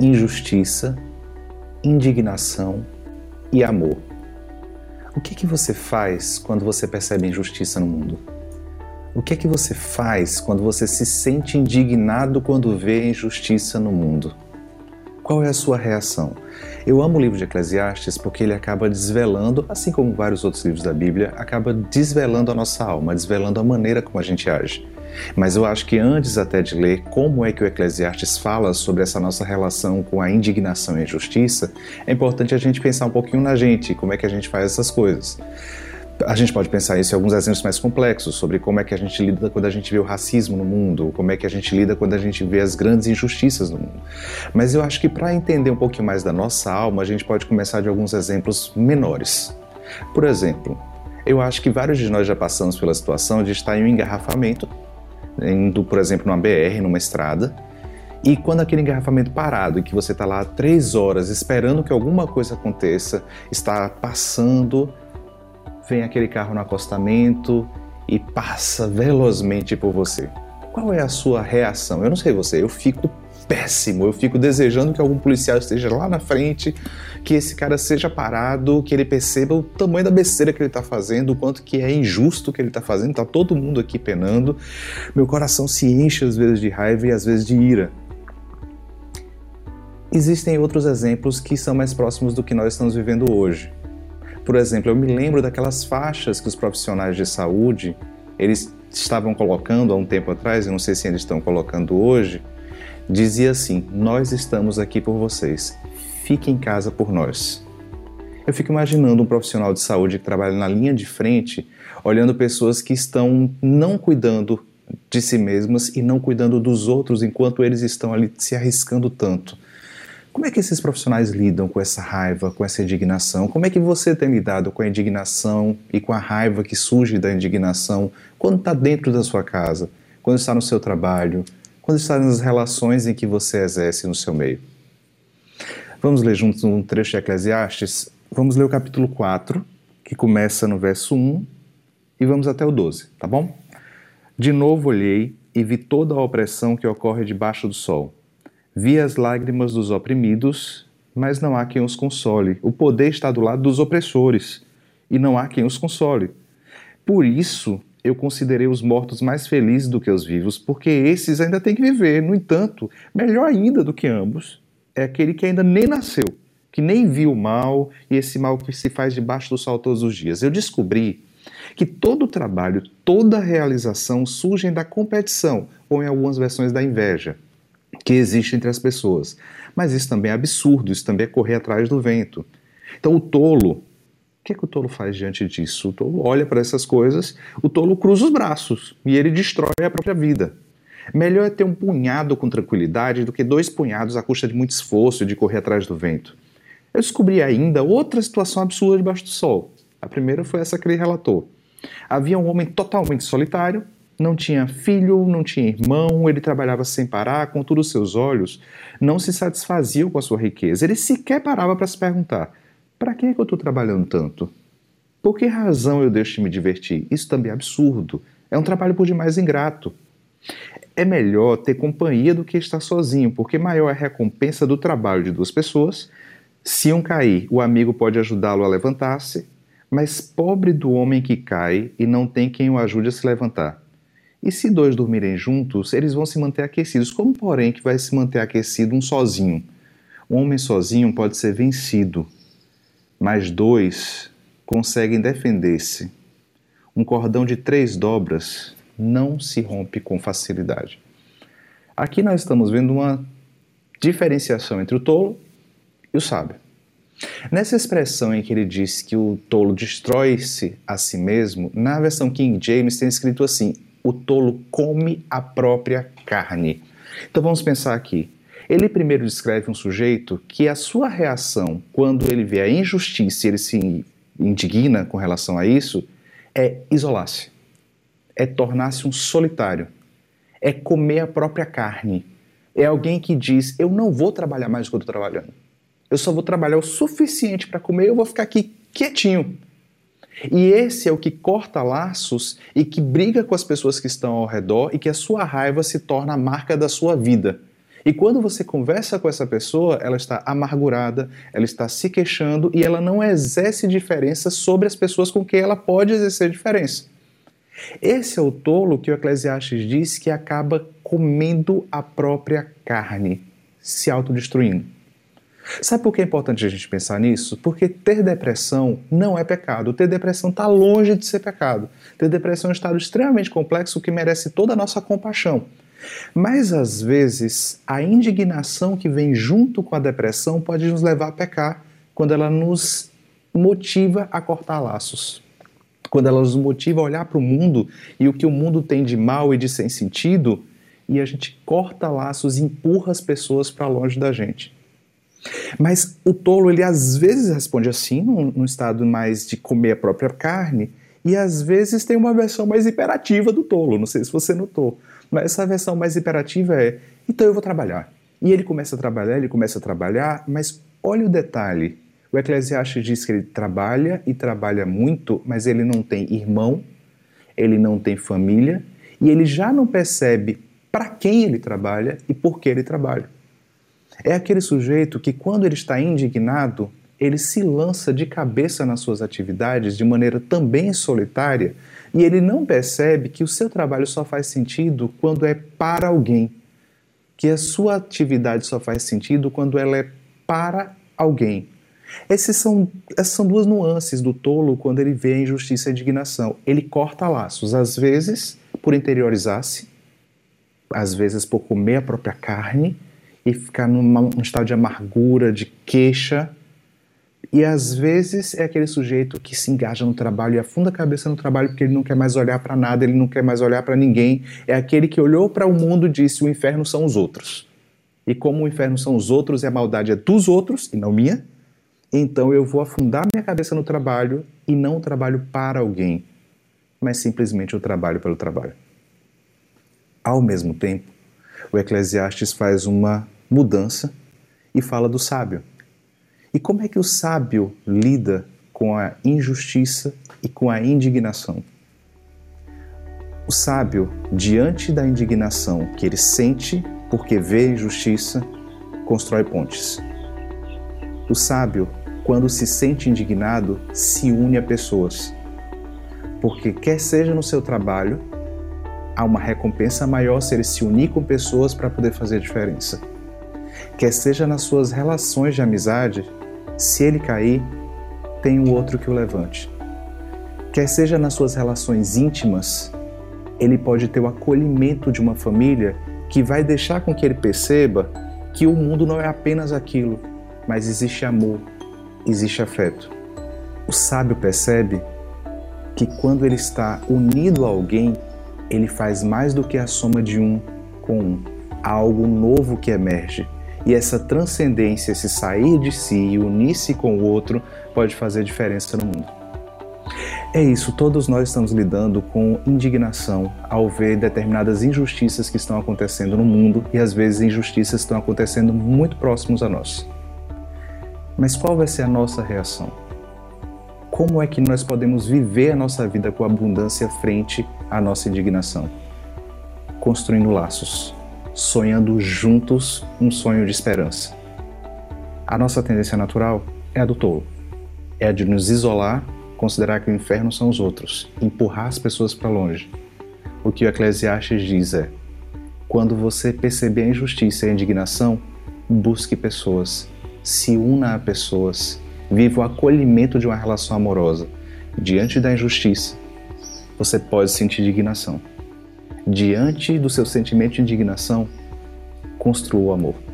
injustiça, indignação e amor. O que é que você faz quando você percebe injustiça no mundo? O que é que você faz quando você se sente indignado quando vê injustiça no mundo? Qual é a sua reação? Eu amo o livro de Eclesiastes porque ele acaba desvelando, assim como vários outros livros da Bíblia, acaba desvelando a nossa alma, desvelando a maneira como a gente age. Mas eu acho que antes até de ler como é que o Eclesiastes fala sobre essa nossa relação com a indignação e a injustiça, é importante a gente pensar um pouquinho na gente, como é que a gente faz essas coisas. A gente pode pensar isso em alguns exemplos mais complexos, sobre como é que a gente lida quando a gente vê o racismo no mundo, como é que a gente lida quando a gente vê as grandes injustiças no mundo. Mas eu acho que para entender um pouquinho mais da nossa alma, a gente pode começar de alguns exemplos menores. Por exemplo, eu acho que vários de nós já passamos pela situação de estar em um engarrafamento indo, por exemplo, numa BR, numa estrada, e quando aquele engarrafamento parado e que você está lá três horas esperando que alguma coisa aconteça, está passando, vem aquele carro no acostamento e passa velozmente por você. Qual é a sua reação? Eu não sei você, eu fico péssimo. Eu fico desejando que algum policial esteja lá na frente, que esse cara seja parado, que ele perceba o tamanho da besteira que ele está fazendo, o quanto que é injusto o que ele está fazendo. Tá todo mundo aqui penando. Meu coração se enche às vezes de raiva e às vezes de ira. Existem outros exemplos que são mais próximos do que nós estamos vivendo hoje. Por exemplo, eu me lembro daquelas faixas que os profissionais de saúde eles estavam colocando há um tempo atrás, eu não sei se eles estão colocando hoje, dizia assim: Nós estamos aqui por vocês, fique em casa por nós. Eu fico imaginando um profissional de saúde que trabalha na linha de frente, olhando pessoas que estão não cuidando de si mesmas e não cuidando dos outros enquanto eles estão ali se arriscando tanto. Como é que esses profissionais lidam com essa raiva, com essa indignação? Como é que você tem lidado com a indignação e com a raiva que surge da indignação quando está dentro da sua casa, quando está no seu trabalho, quando está nas relações em que você exerce no seu meio. Vamos ler juntos um trecho de Eclesiastes? Vamos ler o capítulo 4, que começa no verso 1 e vamos até o 12, tá bom? De novo olhei e vi toda a opressão que ocorre debaixo do sol. Vi as lágrimas dos oprimidos, mas não há quem os console. O poder está do lado dos opressores e não há quem os console. Por isso eu considerei os mortos mais felizes do que os vivos, porque esses ainda têm que viver. No entanto, melhor ainda do que ambos é aquele que ainda nem nasceu, que nem viu o mal e esse mal que se faz debaixo do sol todos os dias. Eu descobri que todo trabalho, toda realização surgem da competição, ou em algumas versões da inveja, que existe entre as pessoas. Mas isso também é absurdo, isso também é correr atrás do vento. Então o tolo que, que o tolo faz diante disso? O tolo olha para essas coisas, o tolo cruza os braços e ele destrói a própria vida. Melhor é ter um punhado com tranquilidade do que dois punhados à custa de muito esforço e de correr atrás do vento. Eu descobri ainda outra situação absurda debaixo do sol. A primeira foi essa que ele relatou. Havia um homem totalmente solitário, não tinha filho, não tinha irmão, ele trabalhava sem parar, com todos os seus olhos, não se satisfazia com a sua riqueza. Ele sequer parava para se perguntar: para que, que eu estou trabalhando tanto? Por que razão eu deixo de me divertir? Isso também é absurdo. É um trabalho por demais ingrato. É melhor ter companhia do que estar sozinho, porque maior é a recompensa do trabalho de duas pessoas. Se um cair, o amigo pode ajudá-lo a levantar-se, mas pobre do homem que cai e não tem quem o ajude a se levantar. E se dois dormirem juntos, eles vão se manter aquecidos. Como, porém, que vai se manter aquecido um sozinho? Um homem sozinho pode ser vencido, mas dois conseguem defender-se. Um cordão de três dobras não se rompe com facilidade. Aqui nós estamos vendo uma diferenciação entre o tolo e o sábio. Nessa expressão em que ele diz que o tolo destrói-se a si mesmo, na versão King James tem escrito assim: o tolo come a própria carne. Então vamos pensar aqui. Ele primeiro descreve um sujeito que a sua reação quando ele vê a injustiça e ele se indigna com relação a isso é isolar-se, é tornar-se um solitário, é comer a própria carne. É alguém que diz: Eu não vou trabalhar mais do que eu estou trabalhando. Eu só vou trabalhar o suficiente para comer eu vou ficar aqui quietinho. E esse é o que corta laços e que briga com as pessoas que estão ao redor e que a sua raiva se torna a marca da sua vida. E quando você conversa com essa pessoa, ela está amargurada, ela está se queixando e ela não exerce diferença sobre as pessoas com quem ela pode exercer diferença. Esse é o tolo que o Eclesiastes diz que acaba comendo a própria carne, se autodestruindo. Sabe por que é importante a gente pensar nisso? Porque ter depressão não é pecado. Ter depressão está longe de ser pecado. Ter depressão é um estado extremamente complexo que merece toda a nossa compaixão. Mas às vezes a indignação que vem junto com a depressão pode nos levar a pecar quando ela nos motiva a cortar laços. Quando ela nos motiva a olhar para o mundo e o que o mundo tem de mal e de sem sentido, e a gente corta laços e empurra as pessoas para longe da gente. Mas o tolo, ele às vezes responde assim, num, num, estado mais de comer a própria carne, e às vezes tem uma versão mais imperativa do tolo, não sei se você notou. Essa versão mais imperativa é: então eu vou trabalhar. E ele começa a trabalhar, ele começa a trabalhar, mas olha o detalhe. O Eclesiastes diz que ele trabalha e trabalha muito, mas ele não tem irmão, ele não tem família, e ele já não percebe para quem ele trabalha e por que ele trabalha. É aquele sujeito que, quando ele está indignado, ele se lança de cabeça nas suas atividades de maneira também solitária e ele não percebe que o seu trabalho só faz sentido quando é para alguém, que a sua atividade só faz sentido quando ela é para alguém. Essas são, essas são duas nuances do tolo quando ele vê a injustiça e a indignação. Ele corta laços, às vezes por interiorizar-se, às vezes por comer a própria carne e ficar num estado de amargura, de queixa, e às vezes é aquele sujeito que se engaja no trabalho e afunda a cabeça no trabalho porque ele não quer mais olhar para nada, ele não quer mais olhar para ninguém. É aquele que olhou para o mundo e disse: o inferno são os outros. E como o inferno são os outros e a maldade é dos outros e não minha, então eu vou afundar minha cabeça no trabalho e não trabalho para alguém, mas simplesmente o trabalho pelo trabalho. Ao mesmo tempo, o Eclesiastes faz uma mudança e fala do sábio. E como é que o sábio lida com a injustiça e com a indignação? O sábio, diante da indignação que ele sente porque vê injustiça, constrói pontes. O sábio, quando se sente indignado, se une a pessoas. Porque, quer seja no seu trabalho, há uma recompensa maior se ele se unir com pessoas para poder fazer diferença. Quer seja nas suas relações de amizade, se ele cair, tem o outro que o levante. Quer seja nas suas relações íntimas, ele pode ter o acolhimento de uma família que vai deixar com que ele perceba que o mundo não é apenas aquilo, mas existe amor, existe afeto. O sábio percebe que quando ele está unido a alguém, ele faz mais do que a soma de um com um. Há algo novo que emerge. E essa transcendência, esse sair de si e unir-se com o outro, pode fazer diferença no mundo. É isso, todos nós estamos lidando com indignação ao ver determinadas injustiças que estão acontecendo no mundo e às vezes injustiças estão acontecendo muito próximos a nós. Mas qual vai ser a nossa reação? Como é que nós podemos viver a nossa vida com abundância frente à nossa indignação? Construindo laços sonhando juntos um sonho de esperança. A nossa tendência natural é a do tolo, é a de nos isolar, considerar que o inferno são os outros, empurrar as pessoas para longe. O que o Eclesiastes diz é: quando você perceber a injustiça e a indignação, busque pessoas, se una a pessoas, viva o acolhimento de uma relação amorosa. Diante da injustiça, você pode sentir indignação diante do seu sentimento de indignação, construa o amor.